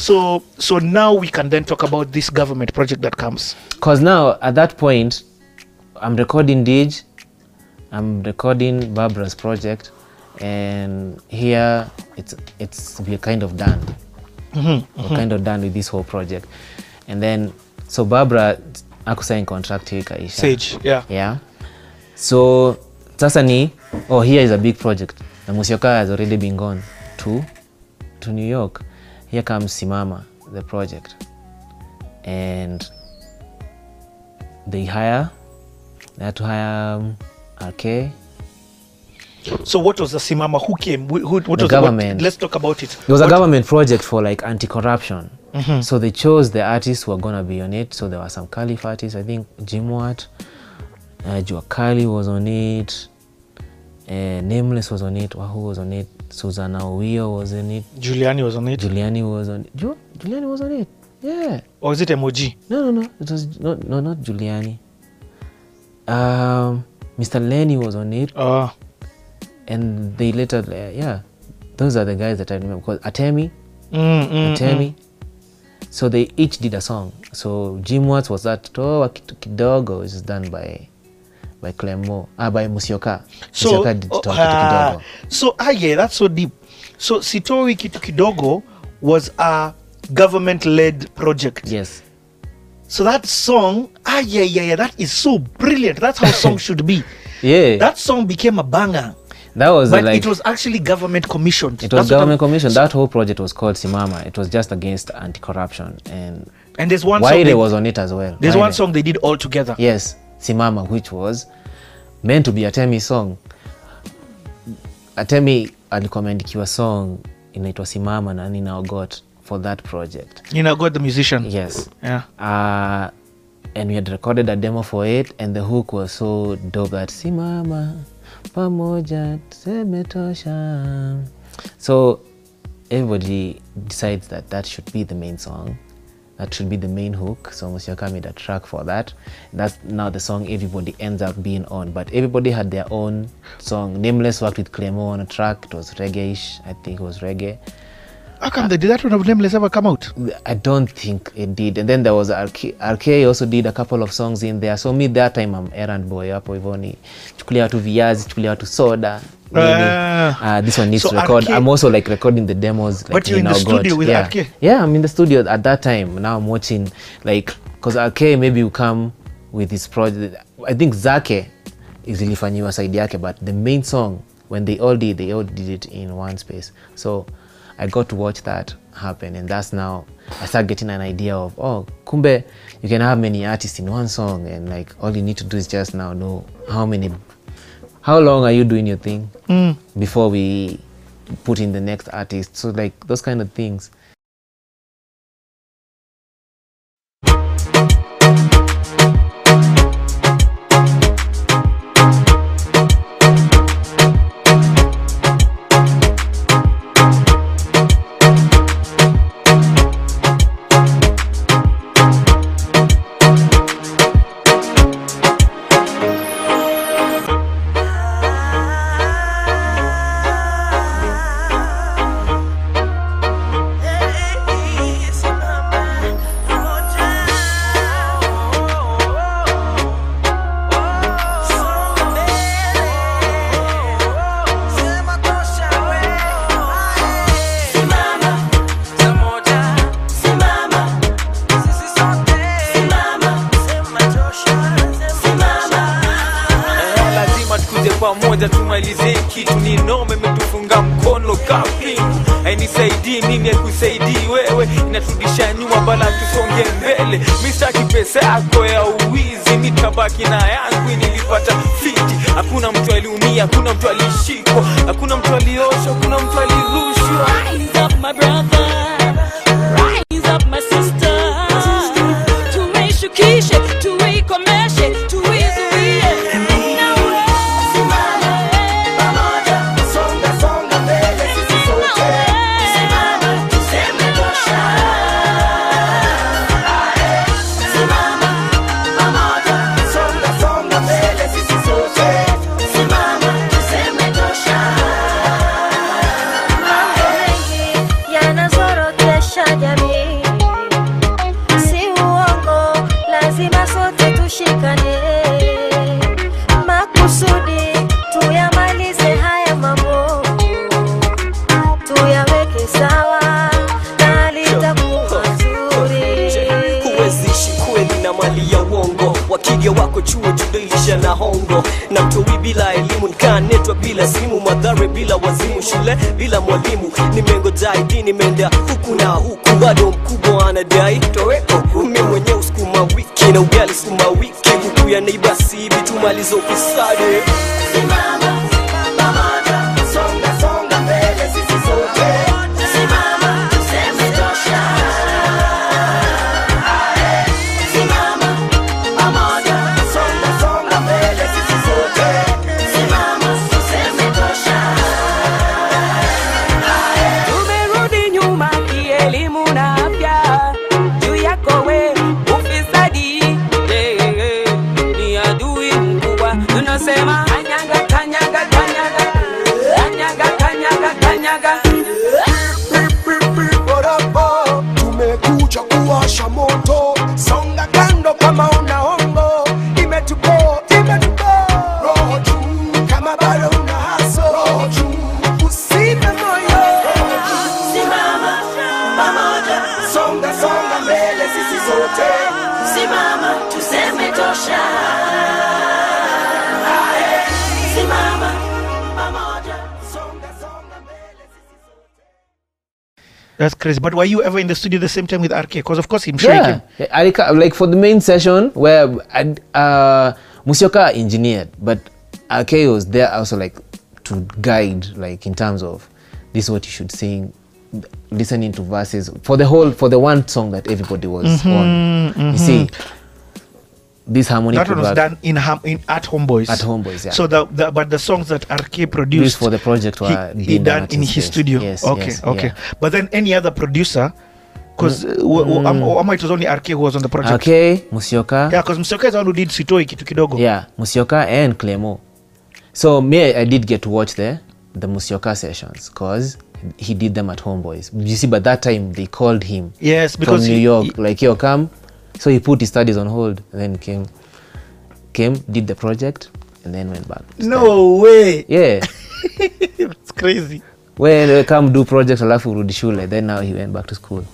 so so now we can then talk about this government project that comes Because now at that point, I'm recording Dij, I'm recording Barbara's project, and here it's it's we're kind of done. We're kind of done with this whole project, and then so Barbara akusain contract ikaisha. sage yeah Yeah. So sasa ni oh here is a big project. Na Musyoka has already been gone to to New York. Here comes Simama, the project. And they hire they had to hire um, RK. so what was the simama who came who, who, what The was what- let's talk about it It was a government project for like anti-corruption. So they chose the artists who are gonna be on it. So there were some Caliph artists, I think Jimwat, uh, juakali was on it, uh, Nameless was on it, Wahoo was on it, Susanna Owio was in it, Giuliani was on it Giuliani was on it. Ju- Giuliani was on it. Yeah. or is it emoji No, no, no. It was not no not Giuliani. Um, Mr. Lenny was on it, uh, and they later, uh, yeah, those are the guys that I remember. Because Atemi, mm, mm, Atemi. So they each did a song. So Jim Watts was that Toa Kitu Kidogo is done by by Clemo, ah, by Musyoka. so Musyoka did oh, Kitu ah, Kidogo. so ah yeah that's so deep so sitoi kitu kidogo was a government led project Yes. so that song ah yeah yeah yeah that is so brilliant that's how song should be Yeah. that song became a banger that was but like it was actually government commissioned it was That's government commission. That whole project was called Simama. It was just against anti-corruption and and there's one song they, was on it as well. there's one song they did all together Yes, Simama, which was meant to be a Temi song. Atemi alikuwa ameandikiwa song inaitwa Simama na Nina Ogot for that project. Nina Ogot the musician Yes. yeah Uh, and we had recorded a demo for it and the hook was so dope that Simama pamoja semetosha. So everybody decides that that should be the main song. That should be the main hook. So Musyoka made a track for that. That's now the song everybody ends up being on. But everybody had their own song. Nameless worked with Clemo on a track. It was reggae-ish. I think it was reggae. how come they did that one of nameless ever come out I don't think it did. And then there was RK, RK also did a couple of songs in there. So me that time I'm errand boy hapo hivyo ni chukulia watu viazi, chukulia watu soda. Ah. Uh, this one needs So to record. RK I'm also like recording the demos. Like But you're in the studio got- with yeah. RK? Yeah, I'm in the studio at that time. Now I'm watching like because RK maybe will come with his project. I think Zake is ilifanyiwa side yake, but the main song when they all did, they all did it in one space. So I got to watch that happen, and that's now I start getting an idea of oh, kumbe you can have many artists in one song, and like all you need to do is just now know how many, how long are you doing your thing before we put in the next artist. So like those kind of things. Tumalizie kitu ni nome imetufunga mkono kapi. Ainisaidii mimi akusaidii wewe. Inaturudisha nyuma bala tusonge mbele. Mistaki pesa yako ya uwizi mitabaki na yangu nilipata fiti. Hakuna mtu aliumia hakuna mtu alishikwa hakuna mtu aliosha hakuna mtu alirushwa. Rise up, my brother. Rise up, my sister. Tumeishukishe, hongo. Na mtowi bila elimu nikaanetwa bila simu madhare bila wazimu shule bila mwalimu. Nimengojaidi nimeenda huku na huku. Bado mkubwa anadai toweko mi mwenyewe sukuma wiki na ugali sukuma wiki. Huku ya neiba sibi tumaliza ufisadi Simama kuwasha moto, songa kando kama una hongo, imetupo imetupo, roho juu kama bado una haso, roho juu usipe moyo, Simama pamoja, songa songa mbele sisi sote, simama tuseme tosha. That's crazy. But were you ever in the studio the same time with RK? Because of course I'm sure yeah, I, like for the main session where I, uh, Musioka engineered, but RK was there also like to guide, like in terms of this is what you should sing, listening to verses for the whole for the one song that everybody was on. You see, this harmony that one was done in, ham- in at Homeboys. at Homeboys. Yeah. So the, the but the songs that RK produced Used for the project were he, he done in his his studio. Yes, okay, yes, okay. yeah. But then any other producer, because mm, w- w- um, um, it was only RK who was on the project. Okay, Musioka, Yeah, because Musioka is the one who did Sitoi kitu kidogo. yeah musioka and clemo so me i did get to watch the the musioka sessions because he did them at homeboys you see by that time they called him Yes, from new york he- like yo come so he put his studies on hold and then came came did the project and then went back. No way. yeah it's crazy. well come do project alafu urudi shule then now he went back to school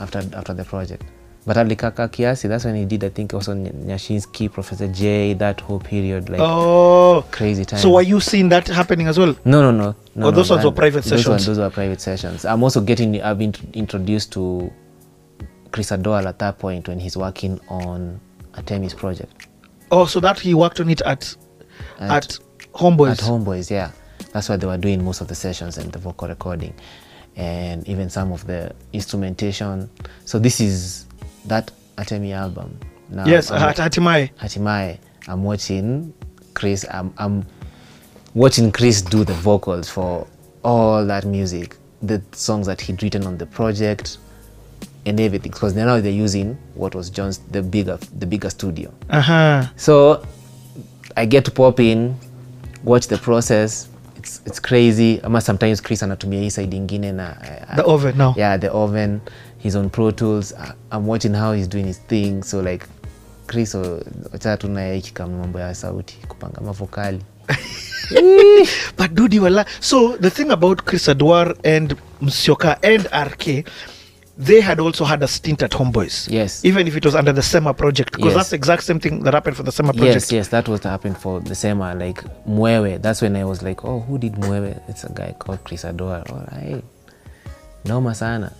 after after the project but alikaka kiasi that's when he did i think also Ny- nyashinsky professor j that whole period like Oh. crazy time So were you seeing that happening as well? No, no, no. no Oh, those no, ones were private those sessions. One, those were private sessions. I'm also getting. I've been introduced to Chris Adol at that point when he's working on Artemis project Oh, so that he worked on it at at, At- Homeboys. at Homeboys. Yeah, that's why they were doing most of the sessions and the vocal recording, and even some of the instrumentation. So this is that Atemi album. Now Yes, I'm- at Hatimaye. Hatimaye, I'm watching Chris. I'm, I'm watching Chris do the vocals for all that music, the songs that he'd written on the project, and everything. Because now they're using what was John's the bigger the bigger studio. Uh-huh. So I get to pop in, watch the process. It's, it's crazy ama sometimes chris anatumia hii side ingine na The oven now. yeah the oven he's on pro tools I- i'm watching how he's doing his thing so like chris oh, wacha tu naye ikikam mambo ya sauti kupanga mavokali But dude, wala so the thing about Chris Adwar and Msioka and RK, they had also had a stint at Homeboys. Yes. Even if it was under the SEMA project, because Yes. that's the exact same thing that happened for the SEMA project. yes yes that was happened for the sema like mwewe that's when i was like oh who did mwewe it's a guy called chris adora all right noma sana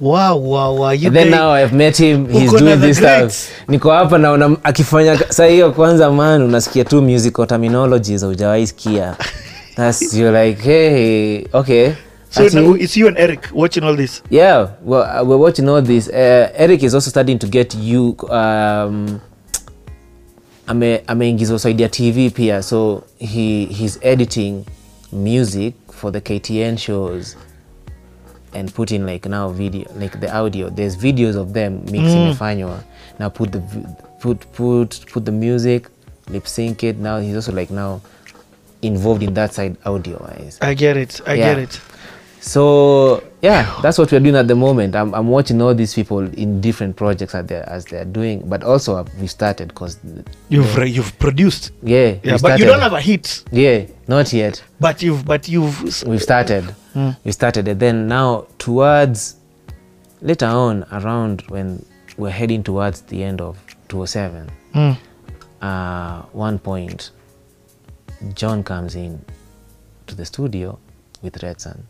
Wow, wow, wow. You And then now I've met him he's doing this stuff niko hapa na una, akifanya saa hiyo kwanza man unasikia tu musical terminologies haujawahi sikia that's you're like hey okay so now it's you and Eric watching all this. yeah well uh, we're watching all this uh, eric is also starting to get you um, ame ameingizwa side ya tv pia so he he's editing music for the ktn shows and putting like now video like the audio there's videos of them mixing imefanywa now put the put put put the music lip sync it now he's also like now involved in that side audio wise I get it. I Yeah. get it. So yeah that's what we're doing at the moment i'm, I'm watching all these people in different projects as they're, as they're doing but also we started because You've re- you've produced. yeah Yeah, but started. you don't have a hit. yeah not yet But you've but you've we've started we started and then now towards later on around when we're heading towards the end of 207 Mm. uh, one point john comes in to the studio with red sun